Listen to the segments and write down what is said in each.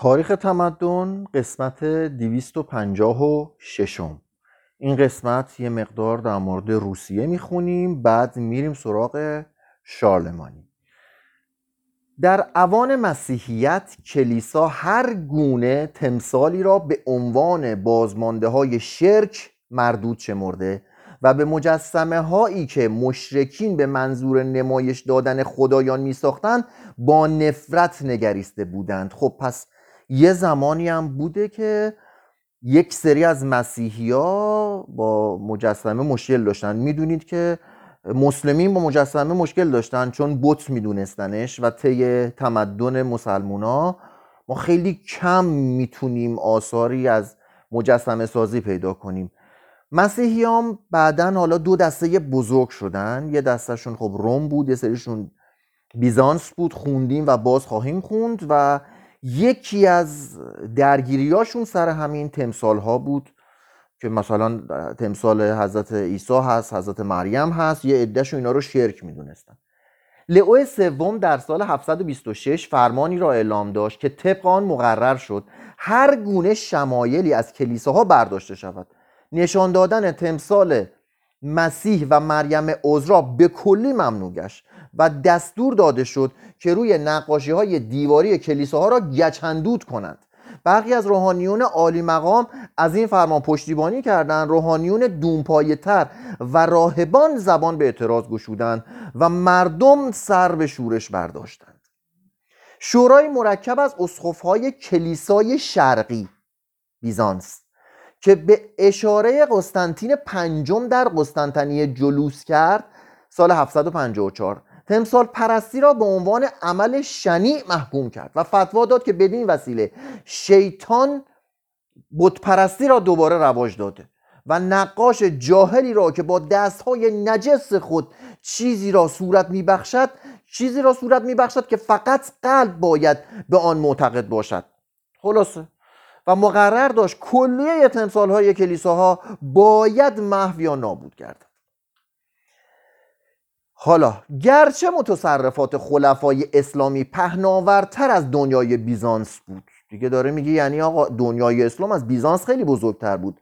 تاریخ تمدن قسمت 256 این قسمت یه مقدار در مورد روسیه می‌خونیم بعد میریم سراغ شارلمانی. در اوان مسیحیت کلیسا هر گونه تمثالی را به عنوان بازمانده های شرک مردود شمرده و به مجسمه هایی که مشرکین به منظور نمایش دادن خدایان می ساختند با نفرت نگریسته بودند. خب پس یه زمانی هم بوده که یک سری از مسیحی ها با مجسمه مشکل داشتن. می‌دونید که مسلمین با مجسمه مشکل داشتن چون بت میدونستنش و طی تمدن مسلمونا ما خیلی کم می‌تونیم آثاری از مجسمه سازی پیدا کنیم. مسیحیام بعدا حالا دو دسته بزرگ شدن. یه دستشون خب روم بود یه سریشون بیزانس بود خوندیم و باز خواهیم خوند و یکی از درگیریاشون سر همین تمثال ها بود که مثلا تمثال حضرت عیسی هست حضرت مریم هست یه عدهشون اینا رو شرک می‌دونستن. لئو سوم در سال 726 فرمانی را اعلام داشت که طبق آن مقرر شد هر گونه شمایلی از کلیساها برداشته شود. نشان دادن تمثال مسیح و مریم عذرا به کلی ممنوع گشت. و دستور داده شد که روی نقاشی های دیواری کلیساها را گچندود کنند. برخی از روحانیون عالی مقام از این فرمان پشتیبانی کردند روحانیون دونپایه تر و راهبان زبان به اعتراض گشودند و مردم سر به شورش برداشتند. شورای مرکب از اسقفهای کلیسای شرقی بیزانس که به اشاره قسطنطین پنجم در قسطنطنیه جلوس کرد سال 754 تمثال پرستی را به عنوان عمل شنیع محکوم کرد و فتوا داد که بدین وسیله شیطان بت پرستی را دوباره رواج داده و نقاش جاهلی را که با دستهای نجس خود چیزی را صورت میبخشد چیزی را صورت میبخشد که فقط قلب باید به آن معتقد باشد. خلاصه. و مقرر داشت کلیه تمثال های کلیساها باید محو یا نابود گردد. حالا گرچه متصرفات خلفای اسلامی پهناورتر از دنیای بیزانس بود. دیگه داره میگه یعنی آقا دنیای اسلام از بیزانس خیلی بزرگتر بود.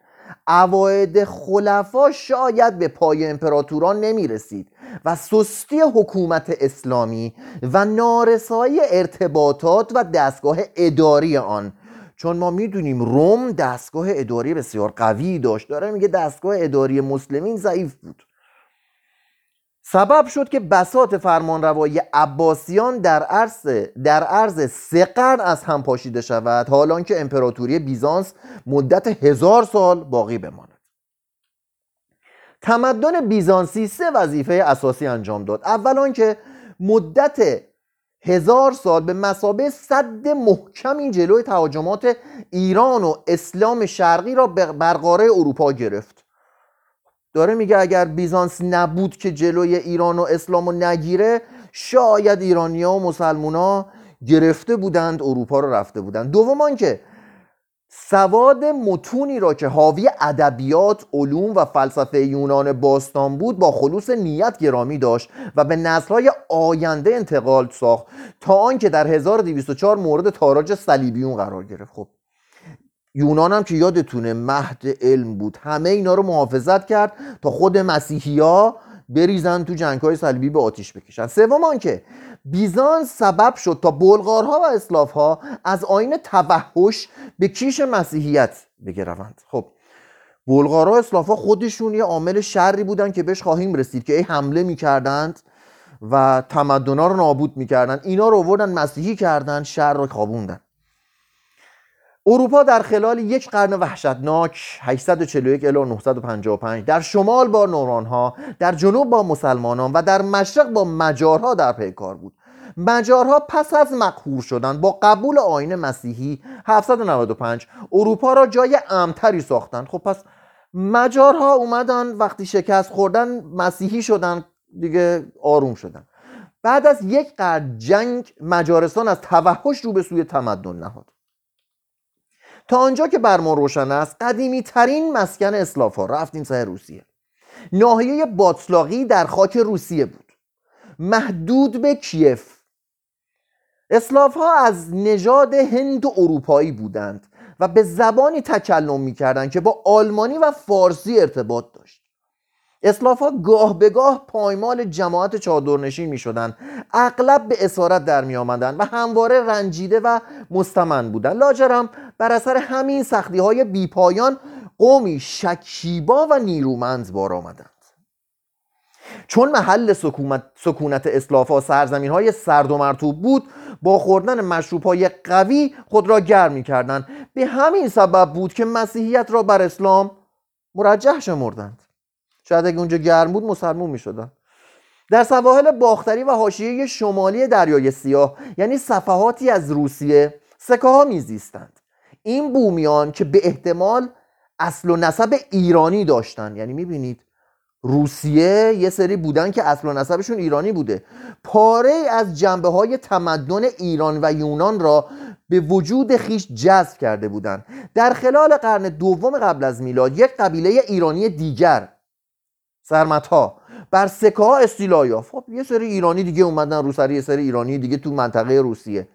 اواید خلفا شاید به پای امپراتوران نمی رسید و سستی حکومت اسلامی و نارسایی ارتباطات و دستگاه اداری آن. چون ما می‌دونیم روم دستگاه اداری بسیار قوی داشت. داره میگه دستگاه اداری مسلمین ضعیف بود. سبب شد که بسات فرمانروایی عباسیان در عرض در عرض سه قرن از هم پاشیده شود حالان که امپراتوری بیزانس مدت هزار سال باقی بماند. تمدن بیزانسی سه وظیفه اساسی انجام داد. اول که مدت هزار سال به مسابه صد محکمی جلوی تهاجمات ایران و اسلام شرقی را بر قاره اروپا گرفت. داره میگه اگر بیزانس نبود که جلوی ایران و اسلام رو نگیره شاید ایرانیا و مسلمونا گرفته بودند اروپا رو رفته بودند. دوم که سواد متونی را که حاوی ادبیات، علوم و فلسفه یونان باستان بود با خلوص نیت گرامی داشت و به نسلهای آینده انتقال ساخت تا آنکه در 1204 مورد تاراج صلیبیون قرار گرفت. خب یونان هم که یادتونه مهد علم بود. همه اینا رو محافظت کرد تا خود مسیحی ها بریزن تو جنگ های صلیبی به آتیش بکشن. سوم که بیزانس سبب شد تا بلغارها و اسلافها از آین توحش به کیش مسیحیت بگروند. خب بلغارها و اسلافها خودشون یه عامل شری بودن که بهش خواهیم رسید که ای حمله می‌کردند و تمدنا رو نابود می‌کردن اینا رو آوردن مسیحی کردن شر رو خوابوندن. اروپا در خلال یک قرن وحشتناک 841 الی 955 در شمال با نورانها در جنوب با مسلمانان و در مشرق با مجارها در پیکار بود. مجارها پس از مقهور شدن با قبول آین مسیحی 795 اروپا را جای امتری ساختن خب پس مجارها اومدن وقتی شکست خوردن مسیحی شدن دیگه آروم شدن. بعد از یک قرن جنگ مجارستان از توحش رو به سوی تمدن نهاد. تا آنجا که بر ما روشن است قدیمی ترین مسکن اسلاف ها رفتیم سر روسیه. ناحیه باطلاقی در خاک روسیه بود. محدود به کیف. اسلاف ها از نژاد هند و اروپایی بودند و به زبانی تکلم می‌کردند که با آلمانی و فارسی ارتباط داشت. اسلاف ها گاه به گاه پایمال جماعت چادرنشین می شدن اغلب به اسارت در می آمدن و همواره رنجیده و مستمن بودند لاجرم بر اثر همین سختی های بیپایان قومی شکیبا و نیرومند بار آمدند. چون محل سکونت, سکونت اسلاف سرزمین های سرد و مرتوب بود با خوردن مشروب های قوی خود را گرم می کردن. به همین سبب بود که مسیحیت را بر اسلام مرجح شمردند. شاید اگه اونجا گرم بود مسلمون می شدن. در سواحل باختری و حاشیه شمالی دریای سیاه یعنی صفحاتی از روسیه سکه ها میزیستند. این بومیان که به احتمال اصل و نسب ایرانی داشتند یعنی می‌بینید روسیه یه سری بودن که اصل و نسبشون ایرانی بوده. پاره از جنبه های تمدن ایران و یونان را به وجود خیش جذب کرده بودند در خلال قرن دوم قبل از میلاد یک قبیله ایرانی دیگر سرمت بر سکه ها. استیلا یافت خب یه سری ایرانی دیگه اومدن رو سر یه سری ایرانی دیگه تو منطقه روسیه.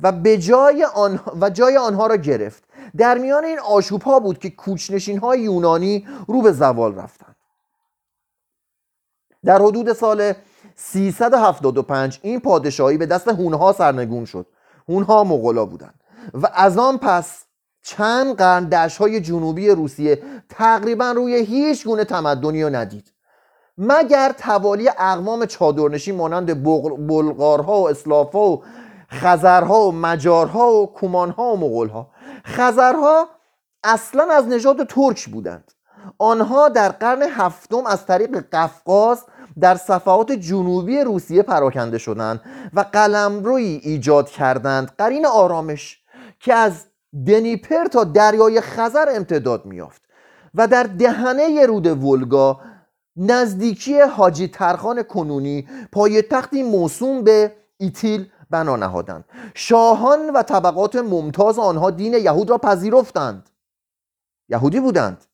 و به جای آن و جای آنها را گرفت. در میان این آشوب ها بود که کوچنشین های یونانی رو به زوال رفتند. در حدود سال 375 این پادشاهی به دست هونها سرنگون شد. هونها مغلا بودند. و از آن پس چند قرن دشت های جنوبی روسیه تقریبا روی هیچ گونه تمدنی ندید. مگر توالی اقوام چادرنشین مانند بلغارها و اسلافها و خزرها و مجارها و کومانها و مغولها؟ خزرها اصلا از نژاد ترک بودند. آنها در قرن هفتم از طریق قفقاز در صفحات جنوبی روسیه پراکنده شدند و قلمروی ایجاد کردند. قرین آرامش که از دنیپر تا دریای خزر امتداد میافت و در دهنه رود ولگا نزدیکی حاجی ترخان کنونی پای تختی موسوم به ایتیل بنا نهادند. شاهان و طبقات ممتاز آنها دین یهود را پذیرفتند. یهودی بودند.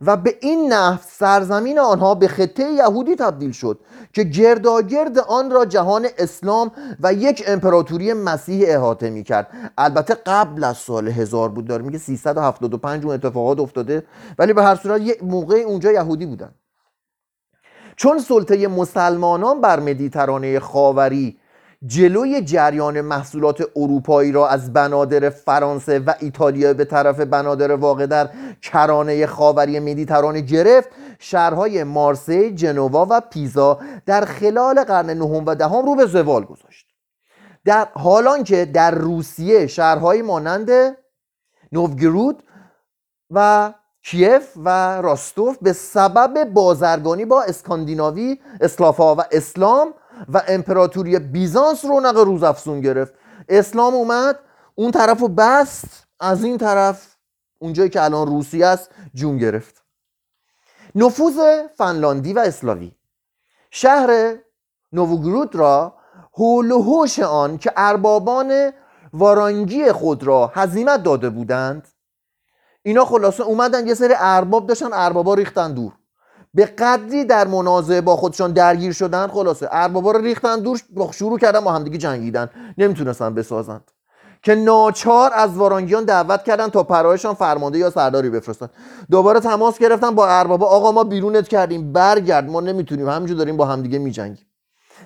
و به این نحو سرزمین آنها به خطه یهودی تبدیل شد که گرداگرد آن را جهان اسلام و یک امپراتوری مسیح احاطه می کرد البته قبل از سال هزار بود داره میگه 375 اون اتفاقات افتاده ولی به هر صورت یک موقع اونجا یهودی بودن. چون سلطه مسلمانان بر مدیترانه خاوری جلوی جریان محصولات اروپایی را از بنادر فرانسه و ایتالیا به طرف بنادر واقع در کرانه خاوری مدیترانه گرفت شهرهای مارسی، جنوا و پیزا در خلال قرن نهم و دهم رو به زوال گذاشت. در حالان که در روسیه شهرهایی مانند نوگرود و کیف و راستوف به سبب بازرگانی با اسکاندیناوی اسلافا و اسلام و امپراتوری بیزانس رونق روزافزون گرفت. اسلام اومد اون طرف رو بست از این طرف اونجایی که الان روسیه است جون گرفت. نفوذ فنلاندی و اسلاوی. شهر نووگرود را حول و حوش آن که اربابان وارانگی خود را هزیمت داده بودند اینا خلاصه اومدن یه سری ارباب داشتن اربابا ریختن دور. به قدری در منازعه با خودشان درگیر شدن خلاصه اربابا رو ریختن دور شروع کردن با همدیگه جنگیدن. نمی‌تونستن بسازند که ناچار از وارانگیان دعوت کردن تا پرایشان فرمانده یا سرداری بفرستن. دوباره تماس گرفتن با اربابا آقا ما بیرونت کردیم برگرد ما نمی‌تونیم همینجور داریم با همدیگه میجنگیم.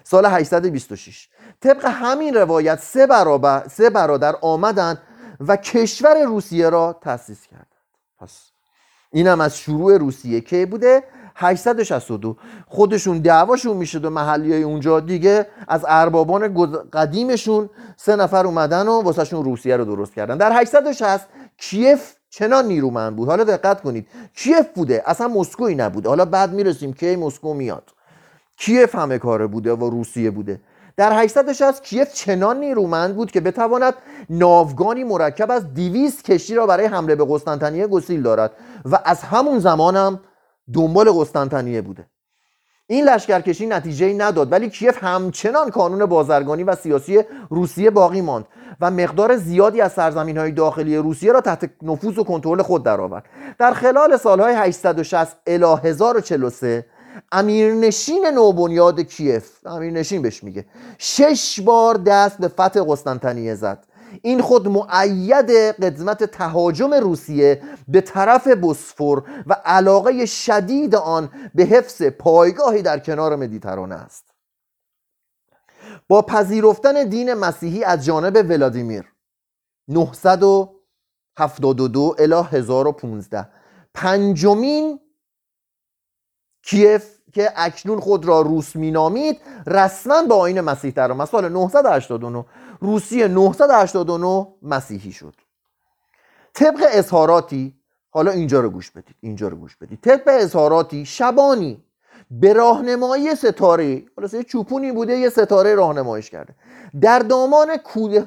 سال 826 طبق همین روایت سه برابر سه برادر آمدن و کشور روسیه را تأسیس کردند. پس اینم از شروع روسیه که بوده. 862 خودشون دعواشون می‌شد و محلی های اونجا دیگه از اربابان قدیمشون سه نفر اومدن و واسهشون روسیه رو درست کردن. در 860 کیف چنان نیرومند بود. حالا دقت کنید. کیف بوده. اصلا مسکوی نبوده حالا بعد می‌رسیم کی مسکو میاد. کیف همه کاره بوده و روسیه بوده. در 860 کیف چنان نیرومند بود که بتواند ناوگانی مرکب از 200 کشتی را برای حمله به قسطنطنیه گسیل دارد و از همون زمانم دنبال قسطنطنیه بوده. این لشکرکشی نتیجه نداد ولی کیف همچنان کانون بازرگانی و سیاسی روسیه باقی ماند و مقدار زیادی از سرزمین های داخلی روسیه را تحت نفوذ و کنترل خود درآورد. در خلال سالهای 860 الی 1043 امیرنشین نوبنیاد کیف. امیرنشین بهش میگه. شش بار دست به فتح قسطنطنیه زد. این خود معید قدمت تهاجم روسیه به طرف بسفور و علاقه شدید آن به حفظ پایگاهی در کنار مدیترانه است. با پذیرفتن دین مسیحی از جانب ولادیمیر 972 الی 1015 پنجمین کیف که اکنون خود را روس مینامید رسما با آین مسیح در آمد. سال 989 روسیه 989 مسیحی شد. طبق اظهاراتی حالا اینجا رو گوش بدید اینجا رو گوش بدید. طبق اظهاراتی شبانی به راهنمایی ستاره حالا چوپونی بوده یه ستاره راهنماییش کرده. در دامان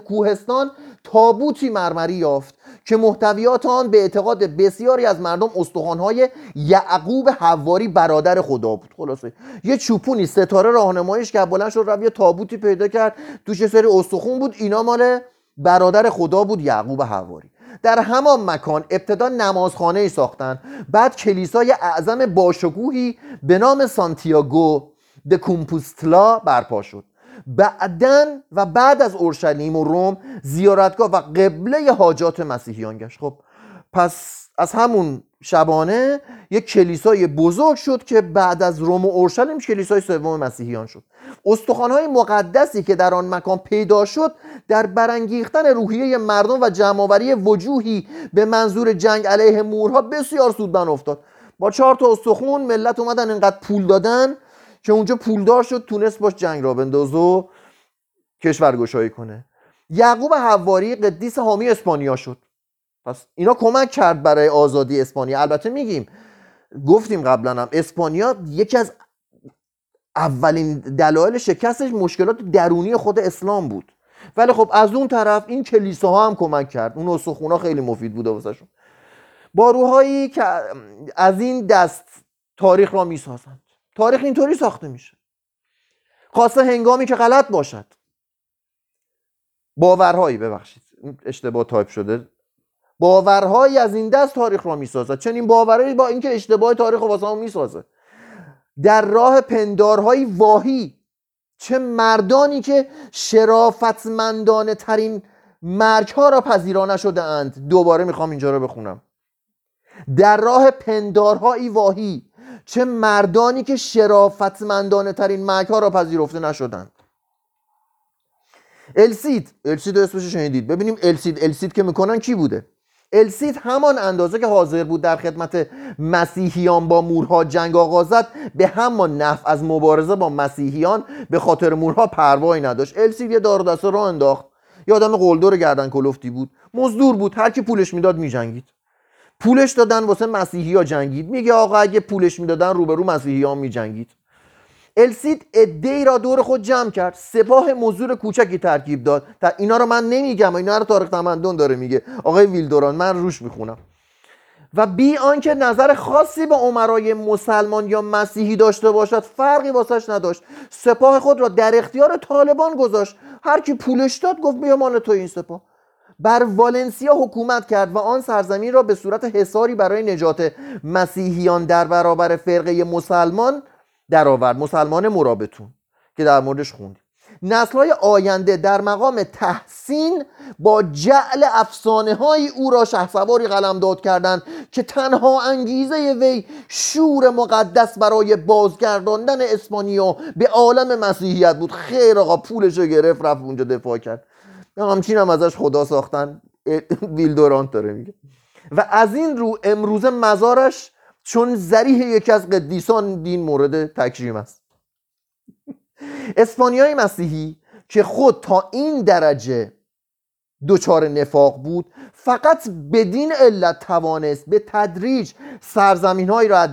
کوهستان تابوتی مرمری یافت. که محتویات آن به اعتقاد بسیاری از مردم استخوانهای یعقوب حواری برادر خدا بود. خلاصه. یه چوپونی ستاره راهنماییش کرد بلند شد رفت یه تابوتی پیدا کرد. توش سری استخون بود. اینا مال برادر خدا بود یعقوب حواری. در همان مکان ابتدا نمازخانه ای ساختن. بعد کلیسای اعظم باشکوهی به نام سانتیاگو د کومپوستلا برپا شد. بعدا و بعد از اورشلیم و روم زیارتگاه و قبله حاجات مسیحیان گشت. خب پس از همون شبانه یک کلیسای بزرگ شد که بعد از روم و اورشلیم کلیسای سوم مسیحیان شد. استخوانهای مقدسی که در آن مکان پیدا شد در برانگیختن روحیه مردم و جمعآوری وجوهی به منظور جنگ علیه مورها بسیار سودمند افتاد. با چهار تا استخون ملت اومدن اینقدر پول دادن که اونجا پولدار شد تونست باش جنگ را بنداز و کشورگشایی کنه. یعقوب حواری قدیس حامی اسپانیا شد. پس اینا کمک کرد برای آزادی اسپانیا. البته میگیم گفتیم قبلا هم اسپانیا یکی از اولین دلایل شکستش مشکلات درونی خود اسلام بود. ولی خب از اون طرف این کلیساها هم کمک کرد. اون استخونا خیلی مفید بوده واسهشون. باروهایی که از این دست تاریخ را می‌سازند. تاریخ اینطوری ساخته میشه. خاصه هنگامی که غلط باشد. باورهایی ببخشید. اشتباه تایپ شده. باورهایی از این دست تاریخ را می‌سازد. چنین باورهایی با اینکه اشتباه تاریخ واسه می‌سازه. در راه پندارهای واهی. چه مردانی که شرافتمندانه ترین مرگ ها را پذیرا نشده اند دوباره می‌خوام اینجا رو بخونم. در راه پندارهای واهی. چه مردانی که شرافتمندانه ترین مرگ ها را پذیرفته نشدند. السید السید اسمش شنیدید. ببینیم السید السید که می‌کنن کی بوده؟ السید همان اندازه که حاضر بود در خدمت مسیحیان با مورها جنگ آغازد به همان نفع از مبارزه با مسیحیان به خاطر مورها پروایی نداشت. السید یه دار دسته را انداخت. یه آدم قلدر گردن کلفتی بود. مزدور بود. هر کی پولش می‌داد میجنگید. پولش دادن واسه مسیحی ها جنگید. میگه آقا اگه پولش می‌دادن روبرو مسیحی ها میجنگید. السید ای را دور خود جمع کرد. سپاه مزور کوچکی ترکیب داد. تا اینا رو من نمیگم اینا رو تاریخ تمدن داره میگه. آقای ویلدوران من روش می‌خونم. و بی آنکه نظر خاصی به عمرای مسلمان یا مسیحی داشته باشد فرقی واسش نداشت. سپاه خود را در اختیار طالبان گذاشت. هر کی پولش داد گفت بیا مال تو این سپاه. بر والنسیا حکومت کرد و آن سرزمین را به صورت حساری برای نجات مسیحیان در برابر فرقه مسلمان درآورد. مسلمان مرابطون که در موردش خوندیم. نسلهای آینده در مقام تحسین با جعل افسانه های او را شهسواری قلمداد کردند که تنها انگیزه وی شور مقدس برای بازگرداندن اسپانیا به عالم مسیحیت بود. خیر آقا پولش رو گرفت رفت اونجا دفاع کرد. همچین هم ازش خدا ساختن. ویلدورانت داره میگه. و از این رو امروز مزارش چون زریح یکی از قدیسان دین مورد تکریم است. اسپانیای مسیحی که خود تا این درجه دچار نفاق بود فقط بدین علت توانست به تدریج سرزمین هایی را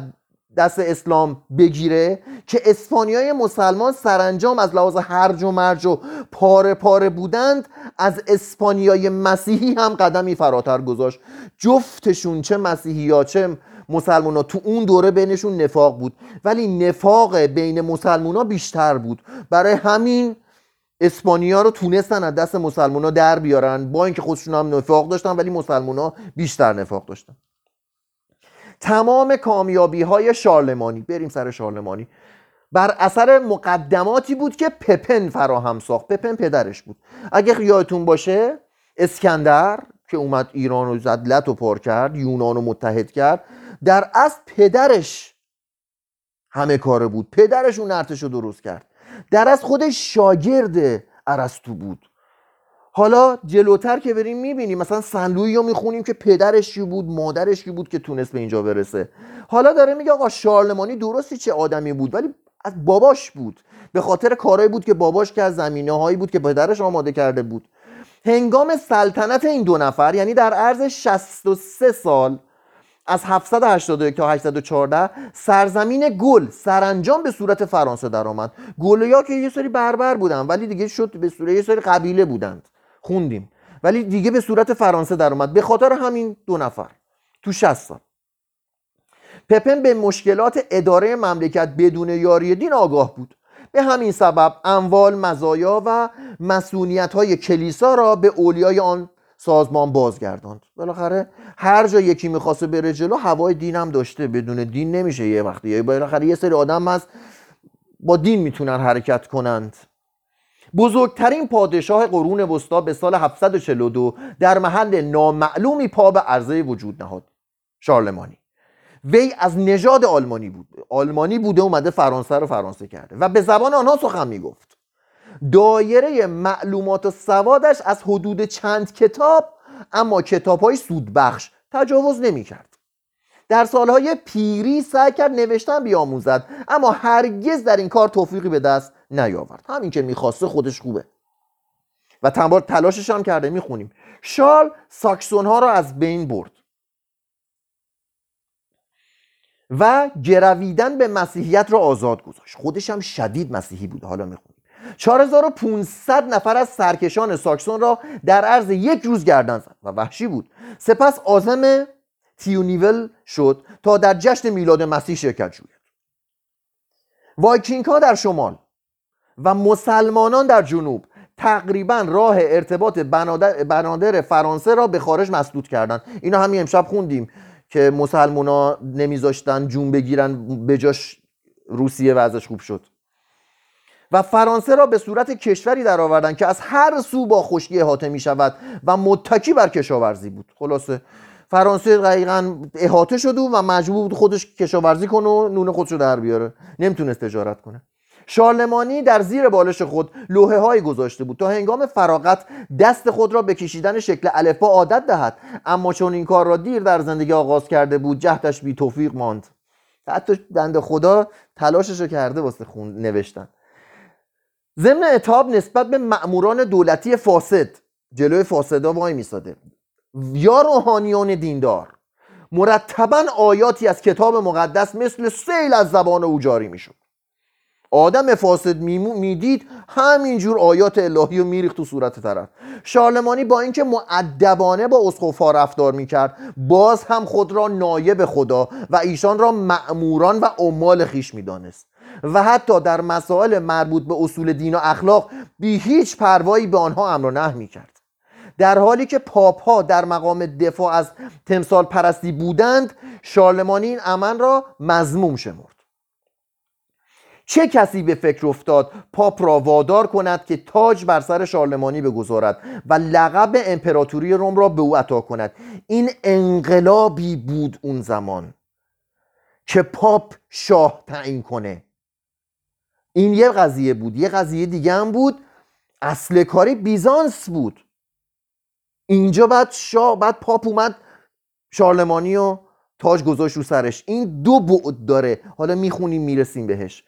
دست اسلام بگیره که اسپانیای مسلمان سرانجام از لحاظ هرج و مرج و پاره پاره بودند از اسپانیای مسیحی هم قدمی فراتر گذاشت. جفتشون چه مسیحی ها چه مسلمان ها تو اون دوره بینشون نفاق بود. ولی نفاق بین مسلمان ها بیشتر بود. برای همین اسپانیا رو تونستن از دست مسلمان ها در بیارن. با اینکه خودشون هم نفاق داشتن ولی مسلمان ها بیشتر نفاق داشتن. تمام کامیابی های شارلمانی. بریم سر شارلمانی. بر اثر مقدماتی بود که پپن فراهم ساخت. پپن پدرش بود. اگه یادتون باشه اسکندر که اومد ایران و زدلت و پر کرد یونان رو متحد کرد در اصل پدرش همه کاره بود. پدرش اون ارتش رو درست کرد. در از خودش شاگرد ارسطو بود. حالا جلوتر که بریم می‌بینیم مثلا سنلوی رو می‌خونیم که پدرش کی بود مادرش کی بود که تونست به اینجا برسه. حالا داره میگه آقا شارلمانی درستی چه آدمی بود ولی از باباش بود. به خاطر کارهایی بود که باباش که از زمینه هایی بود که پدرش آماده کرده بود. هنگام سلطنت این دو نفر یعنی در عرض 63 سال از 781 تا 814 سرزمین گل سرانجام به صورت فرانسه درآمد. گلیا که یه سری بربر بودن ولی دیگه شد به صورت یه سری قبیله بودند. خوندیم. ولی دیگه به صورت فرانسه درآمد به خاطر همین دو نفر. تو 60 سال. پپن به مشکلات اداره مملکت بدون یاری دین آگاه بود. به همین سبب اموال مزایا و مسئولیت های کلیسا را به اولیای آن سازمان بازگرداند. بالاخره هر جا یکی می‌خواسته بره جلو هوای دین هم داشته. بدون دین نمیشه. یه وقتی. بالاخره یه سری آدم هست با دین می‌تونن حرکت کنند. بزرگترین پادشاه قرون وسطا به سال 742 در محل نامعلومی پا به عرضه وجود نهاد. شارلمانی. وی از نژاد آلمانی بود. آلمانی بوده اومده فرانسه رو فرانسه کرده و به زبان آنها سخن می‌گفت. دایره معلومات و سوادش از حدود چند کتاب اما کتاب های سودبخش تجاوز نمی کرد در سالهای پیری سعی کرد نوشتن بیاموزد اما هرگز در این کار توفیقی به دست نیاورد. همین که می‌خواسته خودش خوبه و تنبار تلاشش هم کرده می‌خونیم. شال ساکسون ها را از بین برد. و گرویدن به مسیحیت را آزاد گذاشت. خودش هم شدید مسیحی بود. حالا می‌خونیم. 4500 نفر از سرکشان ساکسون را در عرض یک روز گردن زد و وحشی بود. سپس عازم تیونویل شد تا در جشن میلاد مسیح شرکت جوید. وایکینگ ها در شمال و مسلمانان در جنوب تقریبا راه ارتباط بنادر فرانسه را به خارج مسدود کردند. اینا همین امشب خوندیم که مسلمونا نمیذاشتن جون بگیرن به جاش روسیه وضعش خوب شد. و فرانسه را به صورت کشوری درآوردن که از هر سو با خشکی احاطه می شود و متکی بر کشاورزی بود. خلاصه فرانسه دقیقا احاطه شد و مجبور بود خودش کشاورزی کنه و نون خودش رو در بیاره. نمی‌تونست تجارت کنه. شارلمانی در زیر بالش خود لوحه های گذاشته بود تا هنگام فراغت دست خود را به کشیدن شکل الفبا عادت دهد. اما چون این کار را دیر در زندگی آغاز کرده بود جهدش بی توفیق ماند. حتی بنده خدا تلاشش رو کرده واسه خون نوشتن. ضمن اتحاب نسبت به مأموران دولتی فاسد جلوی فاسدا وای میساده. یا روحانیان دیندار مرتبا آیاتی از کتاب مقدس مثل سیل از زبان او جاری می‌شد. آدم فاسد می‌دید همینجور آیات الهی رو میریخت تو صورت طرف. شارلمانی با اینکه معدبانه با اسقفها رفتار می‌کرد باز هم خود را نایب خدا و ایشان را معموران و عمال خیش می‌دانست. و حتی در مسائل مربوط به اصول دین و اخلاق بی هیچ پروایی به آنها امر و نه می‌کرد. در حالی که پاپ ها در مقام دفاع از تمثال پرستی بودند شارلمانی این عمل را مزموم شمرد. چه کسی به فکر افتاد؟ پاپ را وادار کند که تاج بر سر شارلمانی بگذارد و لقب امپراتوری روم را به او عطا کند. این انقلابی بود اون زمان که پاپ شاه تعیین کنه. این یه قضیه بود یه قضیه دیگه هم بود. اصل کاری بیزانس بود. اینجا بعد شاه بعد پاپ اومد شارلمانی و تاج گذاشت رو سرش. این دو بعد داره. حالا می‌خونیم می‌رسیم بهش.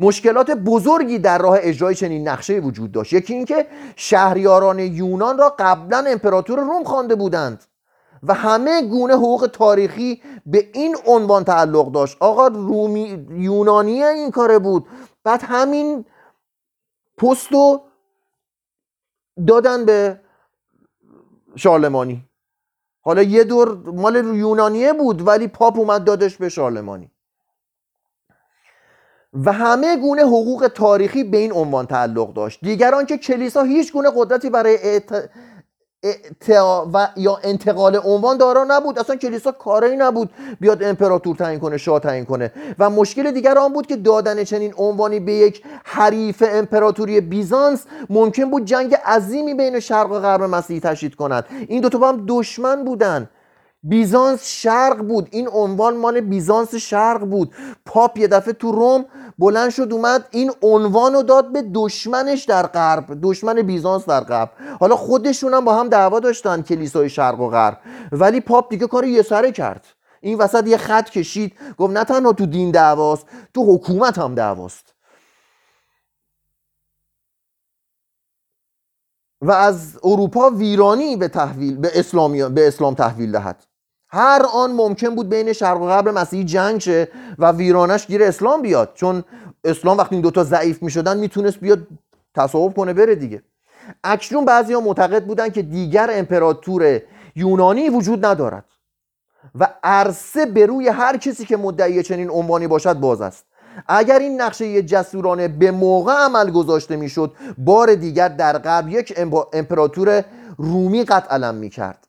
مشکلات بزرگی در راه اجرای چنین نقشه وجود داشت. یکی اینکه شهریاران یونان را قبلا امپراتور روم خوانده بودند و همه گونه حقوق تاریخی به این عنوان تعلق داشت. آقا رومی یونانی این کاره بود. بعد همین پستو دادن به شارلمانی. حالا یه دور مال یونانیه بود ولی پاپ اومد دادش به شارلمانی. و همه گونه حقوق تاریخی به این عنوان تعلق داشت. دیگران که کلیسا هیچ گونه قدرتی برای و یا انتقال عنوان دارا نبود. اصلا کلیسا کاری نبود بیاد امپراتور تعیین کنه شاه تعیین کنه. و مشکل دیگر آن بود که دادن چنین عنوانی به یک حریف امپراتوری بیزانس ممکن بود جنگ عظیمی بین شرق و غرب مسیحی تشدید کند. این دو با هم دشمن بودن. بیزانس شرق بود. این عنوان مال بیزانس شرق بود. پاپ یه دفعه تو روم بلند شد اومد این عنوان رو داد به دشمنش در غرب دشمن بیزانس در غرب. حالا خودشون هم با هم دعوا داشتن کلیسای شرق و غرب. ولی پاپ دیگه کار یه سره کرد. این وسط یه خط کشید گفت نه تنها تو دین دعواست تو حکومت هم دعواست. و از اروپا ویرانی به تحویل به اسلامی به اسلام تحویل دهد. هر آن ممکن بود بین شرق و غرب مسیحی جنگ شه و ویرانش گیر اسلام بیاد. چون اسلام وقتی این دوتا ضعیف می شدن می‌تونست بیاد تصاحب کنه بره دیگه. اکنون بعضی ها معتقد بودن که دیگر امپراتور یونانی وجود ندارد و عرصه به روی هر کسی که مدعی چنین عنوانی باشد باز است. اگر این نقشه جسورانه به موقع عمل گذاشته می‌شد بار دیگر در غرب یک امپراتور رومی قطع علم می کرد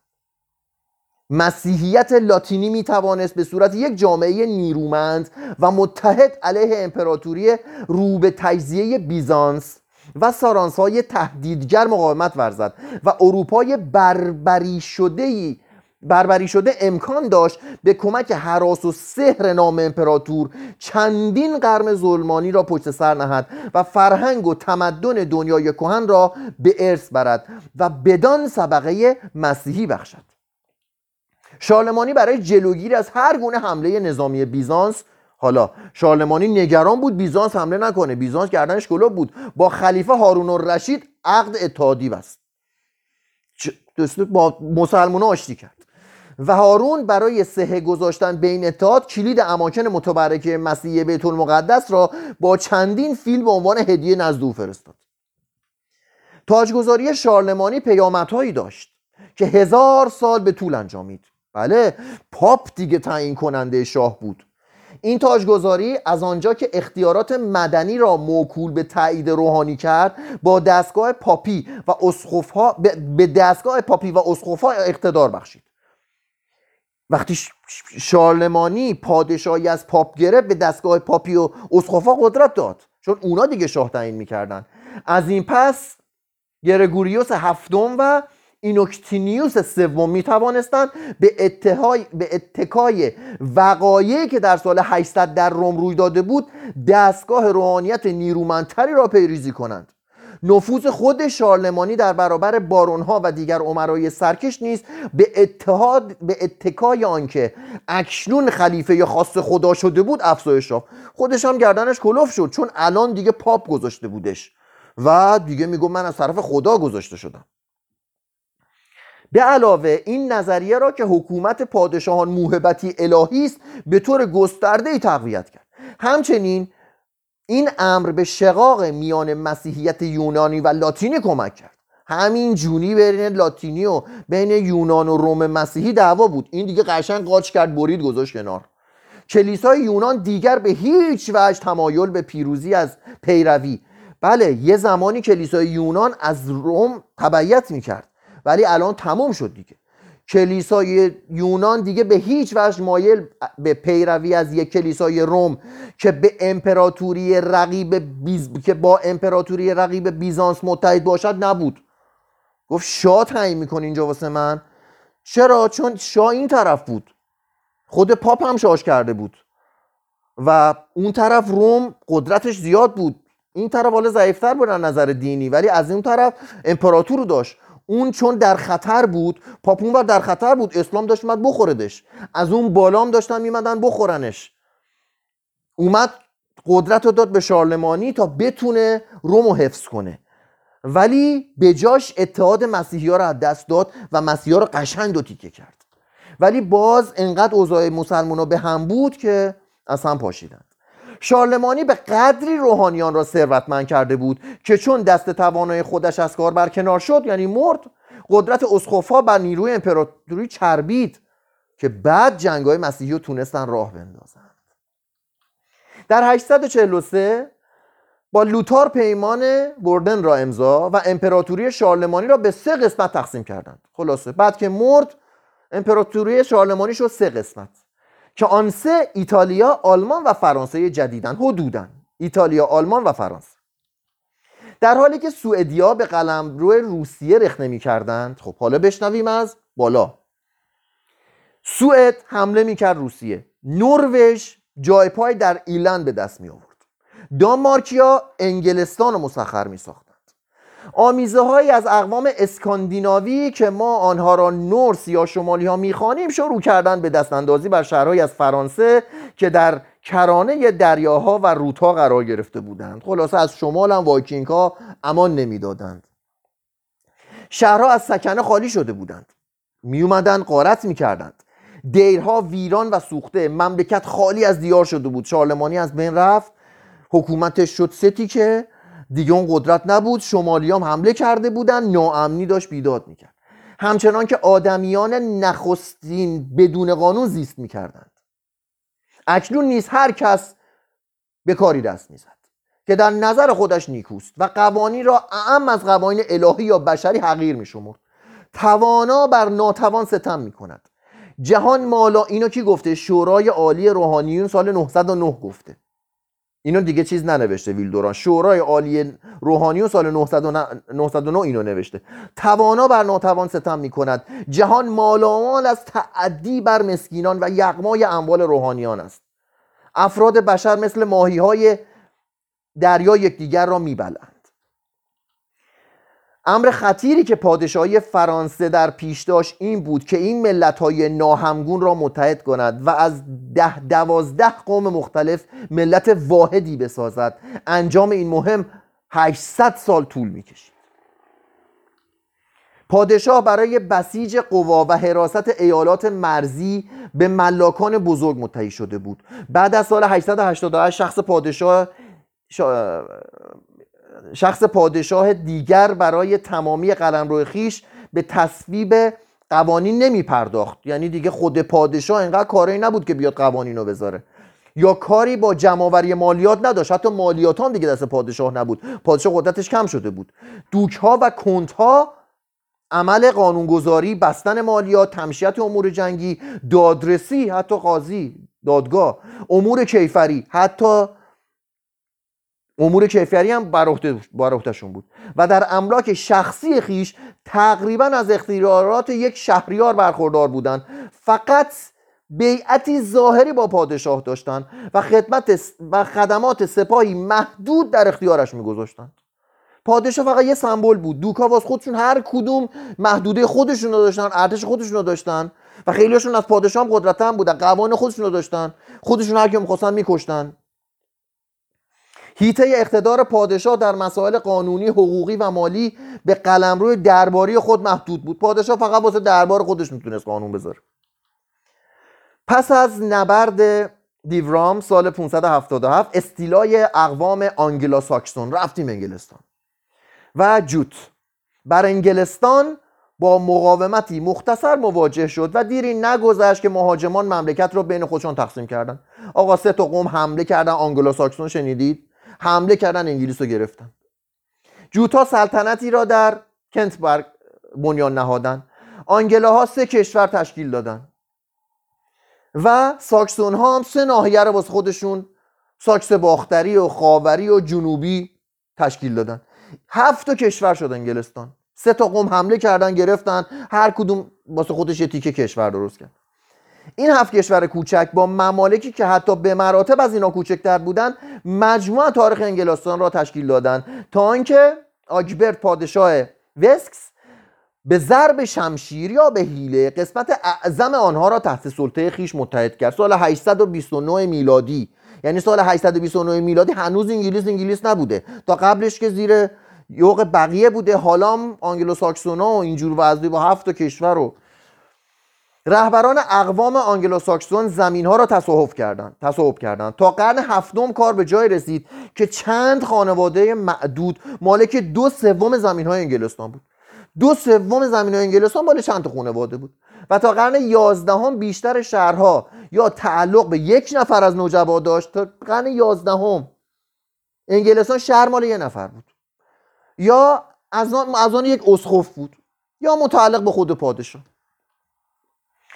مسیحیت لاتینی می توانست به صورت یک جامعه نیرومند و متحد علیه امپراتوری رو به تجزیه بیزانس و سارانسای تهدیدگر مقاومت ورزد و اروپای بربری شده بربری شده امکان داشت به کمک حراس و سحر نام امپراتور چندین قرن ظلمانی را پشت سر نهد و فرهنگ و تمدن دنیای کهن را به ارث برد و بدان طبقه مسیحی بخشد. شارلمانی برای جلوگیری از هر گونه حمله نظامی بیزانس حالا شارلمانی نگران بود بیزانس حمله نکنه. بیزانس گردنش گلوب بود. با خلیفه هارون الرشید عقد اتحادی بست. با مسلمان آشتی کرد. و هارون برای سهه گذاشتن بین اتحاد کلید اماکن متبرکه مسیح بیت المقدس را با چندین فیلم به عنوان هدیه نزد او فرستاد. تاجگذاری شارلمانی پیامدهایی داشت که هزار سال به طول انجامید. بله پاپ دیگه تعیین کننده شاه بود. این تاجگذاری از آنجا که اختیارات مدنی را موکول به تایید روحانی کرد با دستگاه پاپی و اسقفها به دستگاه پاپی و اسقفها اقتدار بخشید. وقتی شارلمانی پادشاهی از پاپ گرفت به دستگاه پاپی و اسقفها قدرت داد. چون اونا دیگه شاه تعیین می‌کردن. از این پس گرگوریوس هفتم و اینوکتینیوس سوم می توانستند به, اتهای، به اتکای وقایعی که در سال 800 در روم روی داده بود دستگاه روحانیت نیرومندتری را پیریزی کنند. نفوذ خود شارلمانی در برابر بارونها و دیگر عمرای سرکش نیست به اتحاد به اتکای آنکه اکنون خلیفه خاص خدا شده بود افزایش یافت. خودش هم گردنش کلوف شد چون الان دیگه پاپ گذاشته بودش و دیگه میگو من از طرف خدا گذاشته شدم. به علاوه این نظریه را که حکومت پادشاهان موهبتی الهی است به طور گسترده ای تقویت کرد. همچنین این امر به شقاق میان مسیحیت یونانی و لاتینی کمک کرد. همین جونی بین لاتینی و بین یونان و روم مسیحی دعوا بود. این دیگه قشنگ قاچ کرد برید گذاشت کنار. کلیسای یونان دیگر به هیچ وجه تمایل به پیروزی از پیروی. بله یه زمانی کلیسای یونان از روم تبعیت می‌کرد. ولی الان تموم شد دیگه. کلیسای یونان دیگه به هیچ وجه مایل به پیروی از یک کلیسای روم که به امپراتوری رقیب بیز... که با امپراتوری رقیب بیزانس متحد باشد نبود. گفت شاه تعیین می‌کنه اینجا واسه من. چرا؟ چون شاه این طرف بود. خود پاپ هم شاش کرده بود. و اون طرف روم قدرتش زیاد بود. این طرف حالا ضعیفتر بود نظر دینی ولی از اون طرف امپراتور رو داشت. اون چون در خطر بود پاپون بر در خطر بود اسلام داشت اومد بخوردش. از اون بالام داشتن میمدن بخورنش. اومد قدرت رو داد به شارلمانی تا بتونه رومو حفظ کنه. ولی به جاش اتحاد مسیحی ها رو از دست داد و مسیحی ها رو قشنگ دو تیکه کرد. ولی باز انقدر اوضاع مسلمان ها به هم بود که از هم پاشیدن. شارلمانی به قدری روحانیان را ثروتمند کرده بود که چون دست توانای خودش از کار برکنار شد یعنی مرد قدرت اسخفا بر نیروی امپراتوری چربید که بعد جنگ های مسیحی رو تونستن راه بندازن در 843 با لوتار پیمان بردن را امضا و امپراتوری شارلمانی را به سه قسمت تقسیم کردند. خلاصه بعد که مرد امپراتوری شارلمانی شد سه قسمت که آن سه ایتالیا آلمان و فرانسه جدیدن حدودن ایتالیا آلمان و فرانسه. در حالی که سوئدیا به قلمرو روسیه رخ نمی کردند خب حالا بشنویم از بالا. سوئد حمله می کرد روسیه. نروژ جای پای در ایرلند به دست می آورد دانمارکیا انگلستان رو مسخر می ساختند آمیزه هایی از اقوام اسکاندیناوی که ما آنها را نورس یا شمالی ها می‌خوانیم شروع کردن به دست اندازی بر شهرهایی از فرانسه که در کرانه دریاها و رودها قرار گرفته بودند. خلاصه از شمال هم وایکینگ ها امان نمی‌دادند. شهرها از سکنه خالی شده بودند. میومدن قارت می‌کردند. دیرها ویران و سوخته. مملکت خالی از دیار شده بود. شارلمانی از بین رفت. حکومتش شد ستی که دیگه اون قدرت نبود. شمالیام حمله کرده بودن. ناامنی داشت بیداد می‌کرد. همچنان که آدمیان نخستین بدون قانون زیست می‌کردند. اکنون نیز هر کس به کاری دست می‌زد که در نظر خودش نیکوست و قوانین را اعم از قوانین الهی یا بشری حقیر میشمرد. توانا بر ناتوان ستم می‌کند. جهان مالا اینو کی گفته؟ شورای عالی روحانیون سال 909 گفته. اینو دیگه چیز ننوشته ویلدوران. شورای عالی روحانیون سال 909 اینو نوشته. توانا بر ناتوان ستم می کند جهان مالامال از تعدی بر مسکینان و یغمای اموال روحانیان است. افراد بشر مثل ماهی های دریا یکدیگر را میبلند. امر خطیری که پادشاهی فرانسه در پیش داشت این بود که این ملت های ناهمگون را متحد کند و از ده دوازده قوم مختلف ملت واحدی بسازد. انجام این مهم 800 سال طول می‌کشید. پادشاه برای بسیج قوا و حراست ایالات مرزی به ملاکان بزرگ متحی شده بود. بعد از سال 888 شخص پادشاه شخص پادشاه دیگر برای تمامی قلمرو خیش به تصویب قوانین نمی پرداخت یعنی دیگه خود پادشاه اینقدر کاری نبود که بیاد قوانین رو بذاره. یا کاری با جمعآوری مالیات نداشت. حتی مالیات هم دیگه دست پادشاه نبود. پادشاه قدرتش کم شده بود. دوک ها و کنت ها عمل قانونگذاری بستن مالیات تمشیت امور جنگی دادرسی حتی قاضی دادگاه امور کیفری حتی امور کیفری هم بر عهدهشون بود. و در املاک شخصی خیش تقریبا از اختیارات یک شهریار برخوردار بودند فقط بیعتی ظاهری با پادشاه داشتند و خدمت و خدمات سپاهی محدود در اختیارش میگذاشتند پادشاه فقط یه سمبل بود. دوکا واس خودشون هر کدوم محدوده خودشون رو داشتن ارتش خودشون رو داشتن و خیلیشون از پادشاه هم قدرت هم بودن قوانین خودشون رو داشتن. خودشون هر کی می‌خواستن میکشتن. هیته اقتدار پادشاه در مسائل قانونی حقوقی و مالی به قلمرو درباری خود محدود بود. پادشاه فقط واسه دربار خودش می‌تونست قانون بذاره. پس از نبرد دیورام سال 577 استیلای اقوام آنگلا ساکسون رفتیم انگلستان و جوت بر انگلستان با مقاومتی مختصر مواجه شد و دیری نگذشت که مهاجمان مملکت را بین خودشان تقسیم کردند. آقا سه تا قوم حمله کردن آنگلو ساکسون شنیدید؟ حمله کردن انگلیس رو گرفتن. جوتا سلطنتی را در کنتبرگ بنیان نهادن. آنگلاها سه کشور تشکیل دادن. و ساکسون ها هم سه ناحیه رو واسه خودشون ساکس باختری و خاوری و جنوبی تشکیل دادن. هفت تا کشور شد انگلستان. سه تا قوم حمله کردن گرفتن. هر کدوم واسه خودش یه تیکه کشور درست کرد. این هفت کشور کوچک با ممالکی که حتی به مراتب از اینا کوچکتر بودن مجموع تاریخ انگلستان را تشکیل دادن. تا آنکه آگبرت پادشاه وسکس به ضرب شمشیر یا به حیله قسمت اعظم آنها را تحت سلطه خیش متحد کرد. سال 829 میلادی. یعنی سال 829 میلادی هنوز انگلیس انگلیس نبوده. تا قبلش که زیر یوغ بقیه بوده. حالا آنگلو ساکسونا و اینجور وضعی با هفت کشور رو رهبران اقوام آنگلو ساکسون زمین ها را تصاحب کردند تصاحب کردند. تا قرن هفتم کار به جای رسید که چند خانواده معدود مالک دو سوم زمین های انگلستان بود. دو سوم زمین های انگلستان مال چند خانواده بود؟ و تا قرن یازدهم بیشتر شهرها یا تعلق به یک نفر از نجبا داشت. تا قرن یازدهم انگلستان شهر مال یه نفر بود. یا از آن, از آن یک اسخف بود. یا متعلق به خود پادشاه.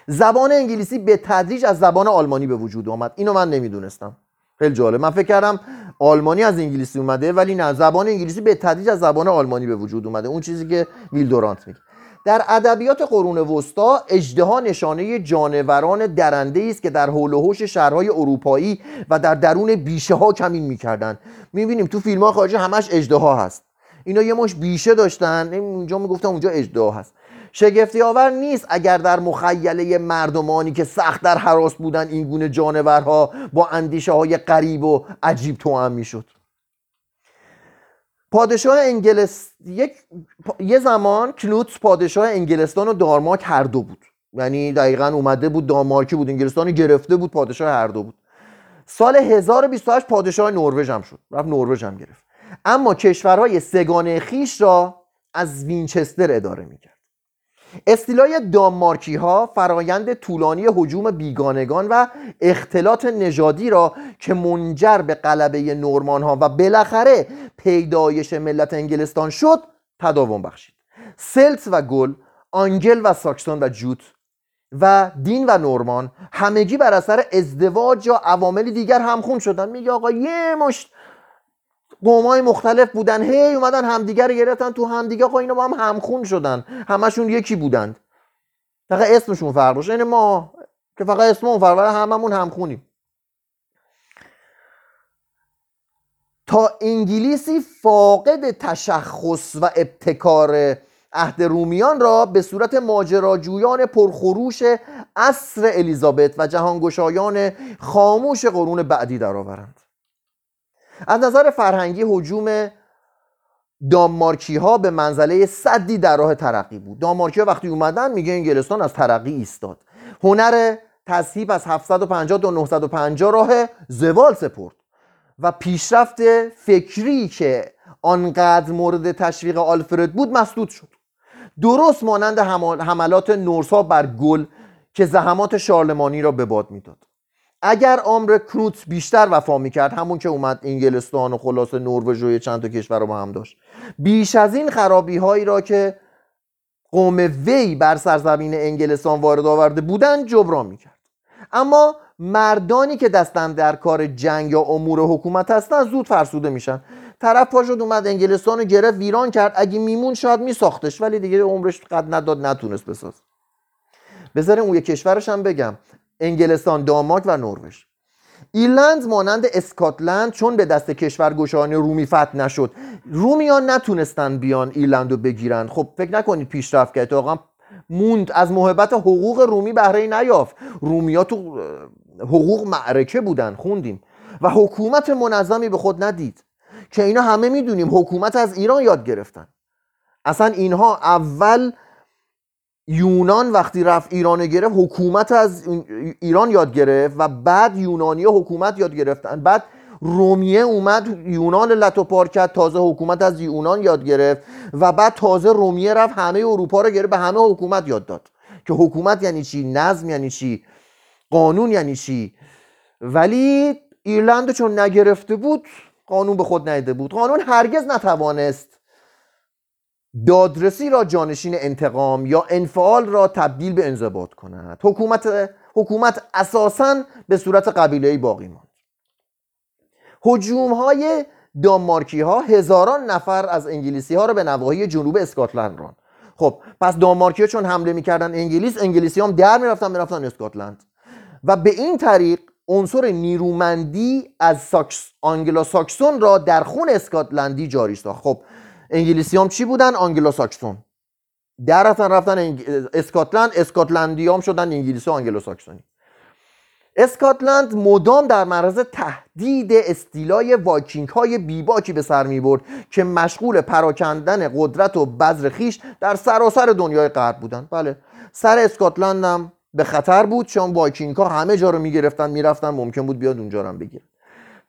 زبان انگلیسی به تدریج از زبان آلمانی به وجود آمد. اینو من نمی‌دونستم. خیلی جالب. من فکر کردم آلمانی از انگلیسی اومده ولی نه زبان انگلیسی به تدریج از زبان آلمانی به وجود اومده. اون چیزی که ویل دورانت میگه. در ادبیات قرون وسطا اجدها نشانه جانوران درنده است که در حول و حوش شهرهای اروپایی و در درون بیشه ها کمین می‌کردن می‌بینیم تو فیلم ها خارجی همش اجدها هست. اینا یه مش بیشه داشتن. اونجا می‌گفتم اونجا اجدها هست. شگفتی آور نیست اگر در مخیله مردمانی که سخت در حراس بودن این گونه جانورها با اندیشه های قریب و عجیب توام می‌شد. پادشاه انگلس یک یه زمان کلوت پادشاه انگلستان و دارماک هر دو بود. یعنی دقیقا اومده بود دانمارکی بود انگلستان گرفته بود پادشاه هر دو بود. سال 1028 پادشاه نروژ هم شد. رفت نروژ هم گرفت. اما کشورهای سگانه خیش را از وینچستر اداره می‌کرد. استیلای دانمارکی ها فرایند طولانی حجوم بیگانگان و اختلاط نژادی را که منجر به قلبه نورمان ها و بالاخره پیدایش ملت انگلستان شد تداوم بخشید. سلت و گل آنگل و ساکسون و جوت و دین و نورمان همگی بر اثر ازدواج یا عوامل دیگر همخون شدن میگه آقا یه مشت قومای مختلف بودن. هی اومدن همدیگر رو گرفتن. تو همدیگه آقا اینا با هم همخون شدن. همشون یکی بودند فقط اسمشون فرق باشه. یعنی ما که فقط اسممون فرق هممون همخونیم. تا انگلیسی فاقد تشخص و ابتکار عهد رومیان را به صورت ماجراجویان پرخروش عصر الیزابت و جهانگشایان خاموش قرون بعدی درآورند. از نظر فرهنگی حجوم دانمارکی ها به منزله صدی در راه ترقی بود. دانمارکی ها وقتی اومدن میگه انگلستان از ترقی ایستاد. هنر تصحیب از 750 تا 950 راه زوال سپرد و پیشرفت فکری که آنقدر مورد تشویق آلفرد بود مسدود شد. درست مانند حملات نورس ها بر گل که زحمات شارلمانی را به باد می‌داد. اگر عمر کروت بیشتر وفا می‌کرد همون که اومد انگلستان و خلاص نروژ و چند تا کشور رو با هم داشت. بیش از این خرابی هایی را که قوم وی بر سرزمین انگلستان وارد آورده بودن جبران می‌کرد. اما مردانی که دستن در کار جنگ یا امور حکومت هستن زود فرسوده میشن. طرف پا شد اومد انگلستان رو گرفت ویران کرد. اگه میمون شاید میساختش ولی دیگه عمرش قد نداد نتونست بساز بذاریم اون یه کشورش هم بگم. انگلستان دانمارک و نروژ. ایرلند مانند اسکاتلند چون به دست کشورگشایان رومی فتح نشد. رومیان نتونستن بیان ایرلند رو بگیرن. خب فکر نکنید پیشرفت کرد. واقعا موند از محبت حقوق رومی بهره نیافت. رومیا تو حقوق معرکه بودن خوندیم. و حکومت منظمی به خود ندید. که اینا همه می‌دونیم حکومت از ایران یاد گرفتن. اصلا اینها اول یونان وقتی رفت ایران گرفت حکومت از ایران یاد گرفت و بعد یونانی حکومت یاد گرفتن. بعد رومیه اومد یونان لتوپار کرد تازه حکومت از یونان یاد گرفت و بعد تازه رومیه رفت همه اروپا رو گرفت به همه حکومت یاد داد. که حکومت یعنی چی؟ نظم یعنی چی؟ قانون یعنی چی؟ ولی ایرلند چون نگرفته بود قانون به خود نیده بود. قانون هرگز نتوانست دادرسی را جانشین انتقام یا انفعال را تبدیل به انضباط کند. حکومت حکومت اساسا به صورت قبیله باقی ماند. هجوم های دانمارکی ها هزاران نفر از انگلیسی ها را به نواحی جنوب اسکاتلند ران خب پس دانمارکی ها چون حمله می‌کردن انگلیس انگلیسی هم در می‌رفتن می‌رفتن اسکاتلند. و به این طریق عنصر نیرومندی از ساکس آنگلو ساکسون را در خون اسکاتلندی جاری ساخت. خب انگلیسی هم چی بودن؟ آنگلو ساکسون در رفتن رفتن اسکاتلند اسکاتلندی هم شدن انگلیسی و آنگلو ساکسونی اسکاتلند مدام در معرض تهدید استیلای وایکینگ های بیباکی به سر می برد که مشغول پراکندن قدرت و بذر خویش در سراسر دنیای غرب بودن. بله سر اسکاتلند هم به خطر بود چون وایکینگ ها همه جا رو می‌گرفتن می‌رفتن ممکن بود بیاد اونجا رو بگیرن.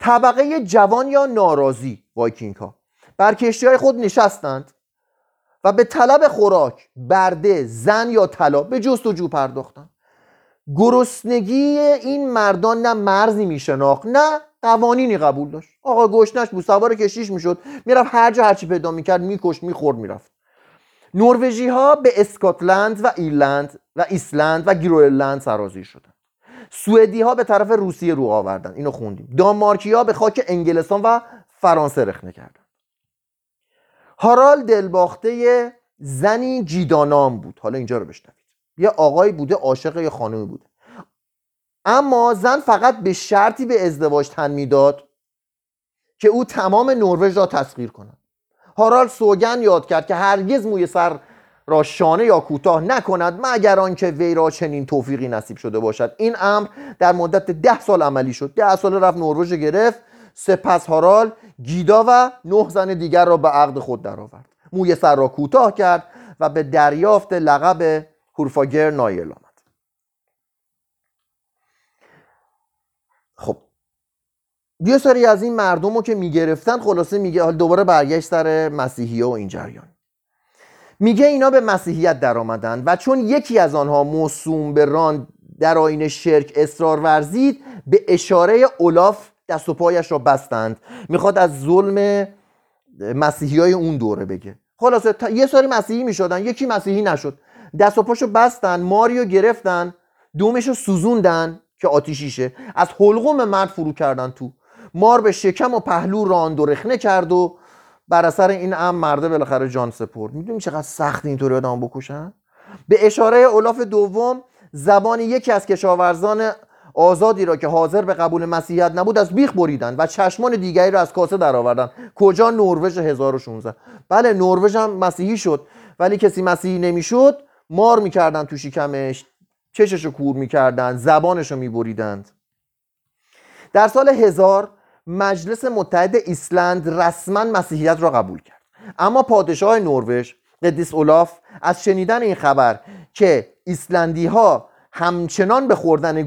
طبقه جوان یا ناراضی وایکینگ ها بر کشتی های خود نشستند و به طلب خوراک برده زن یا طلا به جستجو پرداختند. گرسنگی این مردان نه مرزی میشناخت نه قوانینی قبول داشت. آقا گشنش بود سوار کشیش می‌شد می‌رفت هر جا هرچی پیدا می‌کرد میکش می‌خورد می‌رفت. نروژی ها به اسکاتلند و ایرلند و ایسلند و گروینلند سرازیر شدن سوئدی ها به طرف روسیه رو آوردن اینو خوندیم. دانمارکی ها به خاک انگلستان و فرانسه رخنه کردن هارال دلباخته زنی جیدانام بود. حالا اینجا رو بشنوید. یه آقایی بوده عاشق یه خانمی بوده. اما زن فقط به شرطی به ازدواج تن می‌داد که او تمام نروژ را تسخیر کند. هارال سوگن یاد کرد که هرگز موی سر را شانه یا کوتاه نکند مگر آنکه وی را چنین توفیقی نصیب شده باشد. این امر در مدت ده سال عملی شد. ده سال رفت نروژ گرفت. سپس هارال گیدا و نه زن دیگر را به عقد خود درآورد. موی سر را کوتاه کرد و به دریافت لقب هورفاگر نایل آمد. خب یه سری از این مردم رو که می‌گرفتن خلاصه میگه حال دوباره برگشت سر مسیحی و این جریان. میگه اینا به مسیحیت در آمدن و چون یکی از آنها موسوم به ران در آین شرک اصرار ورزید به اشاره اولاف دست و پایش را بستند. می‌خواد از ظلم مسیحی های اون دوره بگه. خلاصه یه سری مسیحی می‌شدن یکی مسیحی نشد. دست و پاشو بستن ماریو گرفتن دومشو سوزوندن که آتیشیشه از حلقوم مرد فرو کردن تو. مار به شکم و پهلو راند و رخنه کرد و بر اثر این ام مرده بالاخره جان سپرد. می‌دونی چقدر سخت اینطوری آدم بکشن؟ به اشاره اولاف دوم زبان یکی از کشاورزان آزادی را که حاضر به قبول مسیحیت نبود از بیخ بریدن و چشمان دیگری را از کاسه درآوردن. کجا نروژ 1016 بله نروژ هم مسیحی شد. ولی کسی مسیحی نمی‌شد مار می‌کردن تو شکمش چششو کور می‌کردن زبانشو میبریدند. در سال هزار مجلس متحد ایسلند رسما مسیحیت را قبول کرد. اما پادشاه نروژ قدیس اولاف از شنیدن این خبر که ایسلندی ها همچنان به خوردن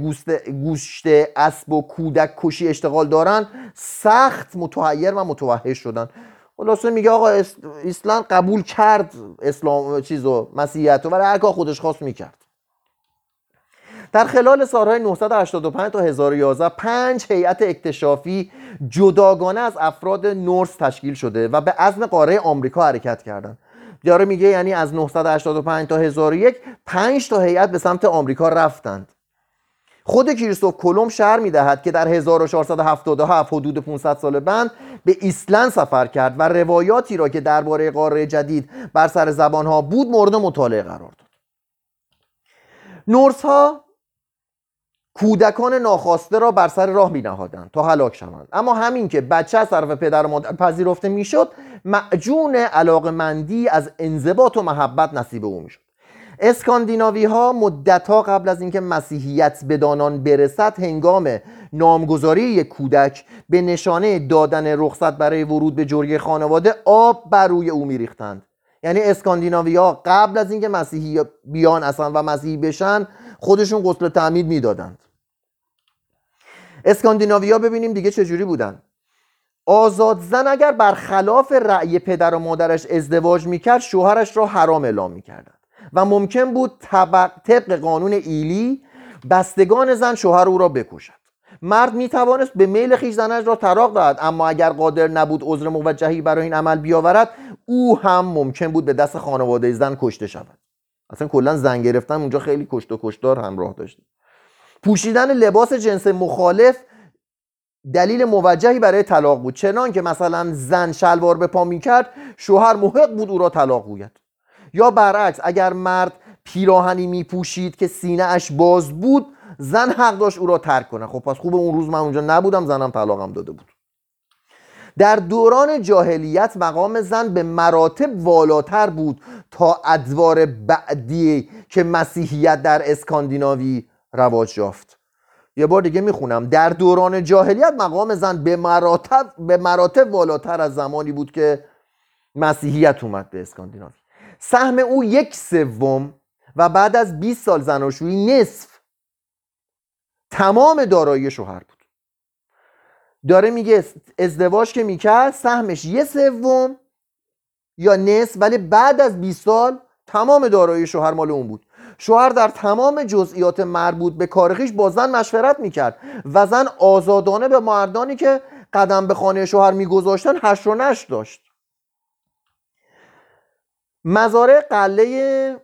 گوشت اسب و کودک کشی اشتغال دارن سخت متحیر و متوحش شدن. خلاصه میگه آقا ایسلند قبول کرد اسلام چیزو مسیحیت ولی هر کار خودش خواست می‌کرد. در خلال سالهای 985 تا 1011 پنج هیئت اکتشافی جداگانه از افراد نورس تشکیل شده و به عزم قاره آمریکا حرکت کردند داره میگه یعنی از 985 تا 1001 5 تا هیئت به سمت آمریکا رفتند. خود کریستوف کلم شهر می‌دهد که در 1477 حدود 500 سال بعد به ایسلند سفر کرد و روایاتی را که درباره قاره جدید بر سر زبانها بود مورد مطالعه قرار داد. نورس ها کودکان ناخواسته را بر سر راه می نهادند تا هلاک شوند. اما همین که بچه از طرف پدر و مادر پذیرفته می‌شد معجون علاقمندی از انضباط و محبت نصیب او می‌شد. اسکاندیناوی ها مدت ها قبل از اینکه مسیحیت به دانان برسد هنگام نامگذاری یک کودک به نشانه دادن رخصت برای ورود به جرگه خانواده آب بر روی او میریختند. یعنی اسکاندیناوی ها قبل از اینکه مسیحی بیان اصلا و مسیحی بشن خودشون غسل تعمید می‌دادند. اسکاندیناویا ببینیم دیگه چجوری بودن. آزاد زن اگر برخلاف رأی پدر و مادرش ازدواج می‌کرد شوهرش را حرام اعلام می‌کردند. و ممکن بود طبق قانون ایلی بستگان زن شوهر او را بکشد. مرد می توانست به میل خیش زنش را طلاق دهد اما اگر قادر نبود عذر موجهی برای این عمل بیاورد او هم ممکن بود به دست خانواده زن کشته شود. اصلا کلا زن گرفتن اونجا خیلی کشت و کشتار همراه داشته پوشیدن لباس جنس مخالف دلیل موجهی برای طلاق بود. چنان که مثلا زن شلوار به پا می‌کرد شوهر محق بود او را طلاق گوید. یا برعکس اگر مرد پیراهنی میپوشید که سینه اش باز بود زن حق داشت او را ترک کنه خب پس خوب اون روز من اونجا نبودم زنم طلاقم داده بود. در دوران جاهلیت مقام زن به مراتب والاتر بود تا ادوار بعدی که مسیحیت در اسکاندیناوی رواج یافت. یه بار دیگه می‌خونم. در دوران جاهلیت مقام زن به مراتب به مراتب والاتر از زمانی بود که مسیحیت اومد به اسکاندیناوی. سهم او یک سوم و بعد از 20 سال زناشویی نصف تمام دارایی شوهر بود. داره میگه ازدواج که می‌کرد سهمش یه سوم یا نصف ولی بعد از 20 سال تمام دارایی شوهر مال اون بود. شوهر در تمام جزئیات مربوط به کارخیش با زن مشورت می‌کرد و زن آزادانه به مردانی که قدم به خانه شوهر میگذاشتن هش و نش داشت. مزارع قله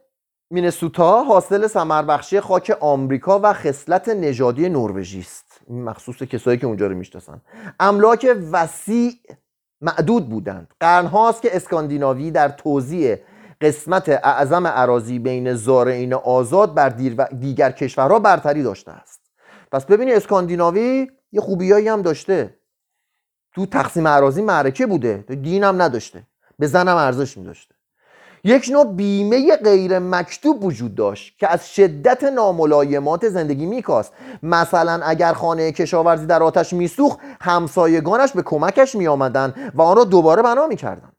مینسوتا حاصل سمربخشی خاک آمریکا و خصلت نژادی نروژی است. مخصوص کسایی که اونجا رو می‌شناسن. املاک وسیع معدود بودند. قرنهاست که اسکاندیناوی در توزیع قسمت اعظم عراضی بین زارعین آزاد بر دیگر کشورها برتری داشته است. پس ببینید اسکاندیناوی یه خوبیایی هم داشته. تو تقسیم عراضی معرکه بوده دین هم نداشته به زنم ارزش میداشته. یک نوع بیمه غیر مکتوب وجود داشت که از شدت ناملایمات زندگی میکاست. مثلا اگر خانه کشاورزی در آتش میسوخت همسایگانش به کمکش میآمدند و آن را دوباره بنا می‌کردند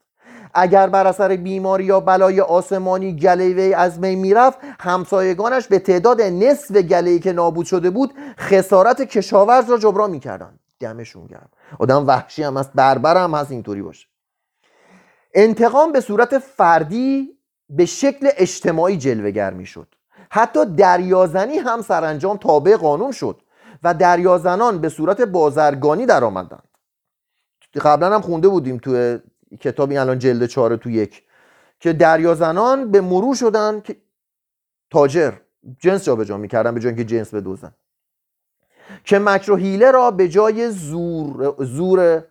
اگر بر اثر بیماری یا بلای آسمانی گله از بین می‌رفت همسایگانش به تعداد نصف گله که نابود شده بود خسارت کشاورز را جبران می‌کردند. دمشون گرم. آدم وحشی هم هست بربر هم هست اینطوری باشه. انتقام به صورت فردی به شکل اجتماعی جلوگر می‌شد. حتی دریازنی هم سرانجام تابع قانون شد و دریازنان به صورت بازرگانی در آمدند قبلا هم خونده بودیم تو کتابی الان جلد چهار تو یک. که دریازنان به مرور شدن که تاجر جنس جابجا می‌کردن به جای اینکه جنس بدوزن. که مکر و حیله را به جای زور, زور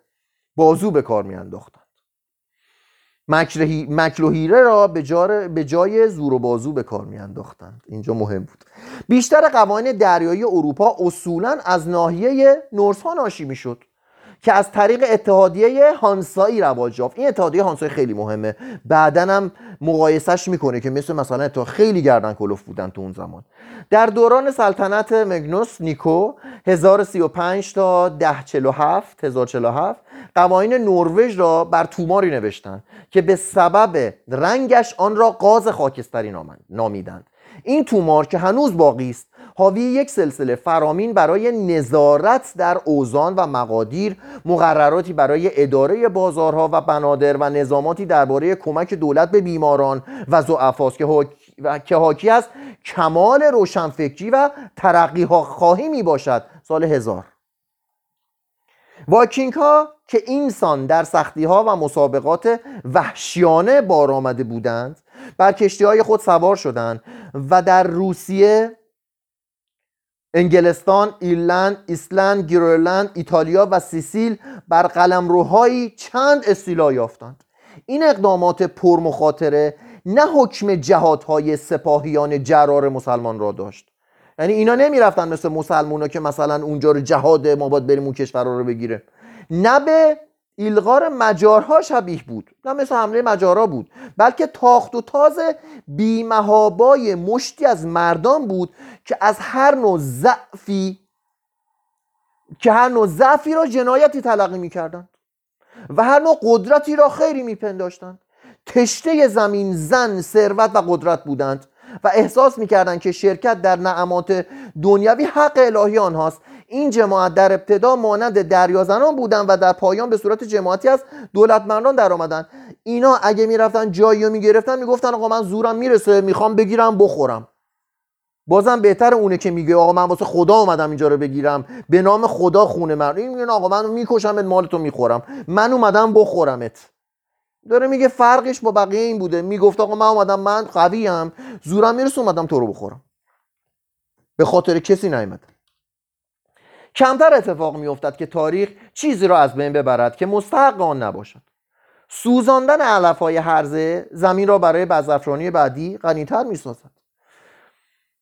بازو به کار میانداختند. مکر و حیله را به, به جای زور و بازو به کار میانداختند. اینجا مهم بود. بیشتر قوانین دریایی اروپا اصولا از ناحیه نورس ها ناشی می‌شد. که از طریق اتحادیه هانسایی رواج یافت. این اتحادیه هانسایی خیلی مهمه. بعدا هم مقایسش می‌کنه که مثل مثلا اتحاد خیلی گردن کلوف بودن تو اون زمان. در دوران سلطنت مگنوس نیکو 1035 تا 1047 1047 قوانین نروژ را بر توماری نوشتند که به سبب رنگش آن را قاز خاکستری نامیدند. این تومار که هنوز باقی است حاوی یک سلسله فرامین برای نظارت در اوزان و مقادیر مقرراتی برای اداره بازارها و بنادر و نظاماتی درباره کمک دولت به بیماران و ضعفاست که حاکی است کمال روشنفکری و ترقی ها خواهی می باشد سال هزار. واکینگ ها که اینسان در سختی ها و مسابقات وحشیانه بار آمده بودند بر کشتی های خود سوار شدند و در روسیه انگلستان، ایرلند، ایسلند، گیرلند، ایتالیا و سیسیل بر قلمروهایی چند استیلا یافتند. این اقدامات پرمخاطره نه حکم جهادهای سپاهیان جرار مسلمان را داشت. یعنی اینا نمی‌رفتن مثل مسلمونا که مثلا اونجا رو جهاد ما باید بریم اون کشور رو بگیره نه به ایلغار مجارها شبیه بود. نه مثل حمله مجارها بود بلکه تاخت و تاز بیمهابای مشتی از مردان بود که از هر نوع ضعفی که هر نوع ضعفی را جنایتی تلقی می‌کردند و هر نوع قدرتی را خیری میپنداشتند. تشته زمین زن ثروت و قدرت بودند و احساس می‌کردند که شرکت در نعمات دنیوی حق الهی آنهاست. این جماعت در ابتدا مانند دریازنان بودن و در پایان به صورت جماعتی از دولتمندان در آمدن. اینا اگه می‌رفتن جایی رو می‌گرفتن می‌گفتن آقا من زورم می‌رسه می‌خوام بگیرم بخورم. بازم بهتر اونه که میگه آقا من واسه خدا اومدم اینجا رو بگیرم. به نام خدا خونه من. این میگه آقا من می‌کشم مال تو می‌خورم. من اومدم بخورمت. داره میگه فرقش با بقیه این بوده. می‌گفت آقا من اومدم من قویم. زورم می‌رسه اومدم تو رو بخورم. به خاطر کسی نیومده کمتر اتفاق میافتد که تاریخ چیزی را از بین ببرد که مستحق آن نباشد. سوزاندن علف های هرزه زمین را برای بزرفرانی بعدی غنیتر می‌سازد.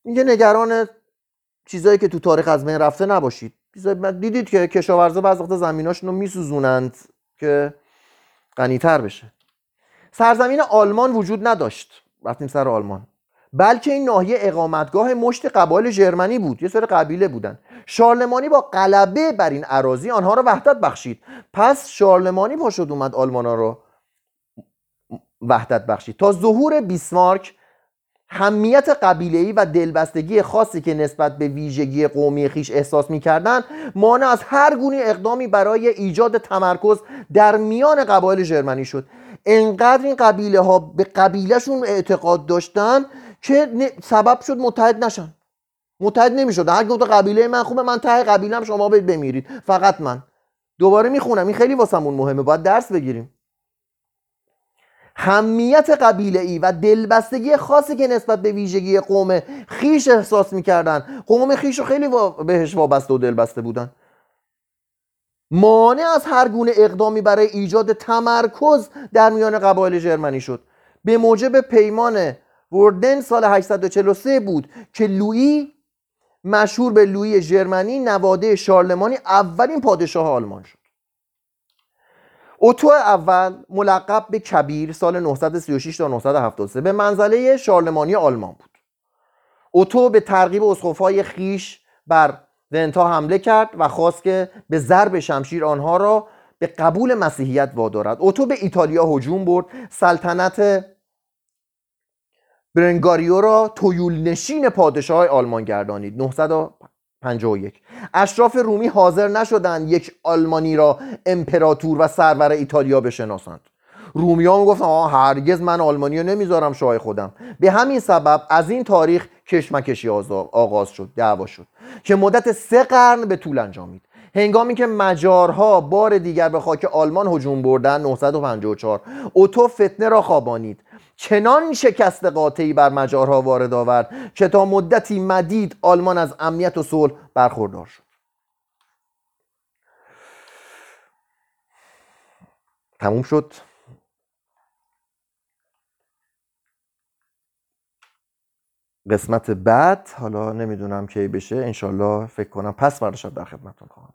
میگه نگران چیزایی که تو تاریخ از بین رفته نباشید. دیدید که کشاورزا بعض وقت زمیناشون رو میسوزونند که غنیتر بشه. سرزمین آلمان وجود نداشت. رفتیم سر آلمان. بلکه این ناحیه اقامتگاه مشت قبایل ژرمنی بود. یه سری قبیله بودن. شارلمانی با غلبه بر این عراضی آنها را وحدت بخشید. پس شارلمانی پاشد اومد آلمان ها رو وحدت بخشید. تا ظهور بیسمارک همیت قبیله‌ای و دلبستگی خاصی که نسبت به ویژگی قومی خیش احساس می‌کردند مانع از هر گونه اقدامی برای ایجاد تمرکز در میان قبایل ژرمنی شد. انقدر این قبیله ها به قبیلهشون اعتقاد داشتن که سبب شد متحد نشن؟ متحد نمی‌شد. هر گفت قبیله من خوبه من ته قبیلم شما بمیرید. فقط من. دوباره می‌خونم. این خیلی واسمون مهمه. باید درس بگیریم. همیت قبیله ای و دلبستگی خاصی که نسبت به ویژگی قوم خیش احساس می‌کردن. قوم خیش رو خیلی بهش وابسته و دلبسته بودن. مانع از هر گونه اقدامی برای ایجاد تمرکز در میان قبایل جرمنی شد. به موجب پیمان وردن سال 843 بود که لویی مشهور به لویی ژرمنی نواده شارلمانی اولین پادشاه آلمان شد. اوتو اول ملقب به کبیر سال 936 تا 973 به منزله شارلمانی آلمان بود. اوتو به ترغیب اسقفهای خیش بر ونتا حمله کرد و خواست که به ضرب شمشیر آنها را به قبول مسیحیت وادارد. اوتو به ایتالیا هجوم برد. سلطنت برنگاریو را تویول نشین پادشاه آلمان گردانید. 951 اشراف رومی حاضر نشدند یک آلمانی را امپراتور و سرور ایتالیا بشناسند. رومی ها گفتن آه هرگز من آلمانی رو نمی‌ذارم شاه خودم. به همین سبب از این تاریخ کشمکشی آغاز شد دعوا شد که مدت سه قرن به طول انجامید. هنگامی که مجارها بار دیگر به خاک آلمان هجوم بردن 954 اوتو فتنه را خوابانید. چنان شکست قاطعی بر مجارها وارد آورد که تا مدتی مدید آلمان از امنیت و صلح برخوردار شد. تموم شد. قسمت بعد حالا نمی‌دونم کی بشه انشالله فکر کنم پس فردا در خدمتتون خواهم.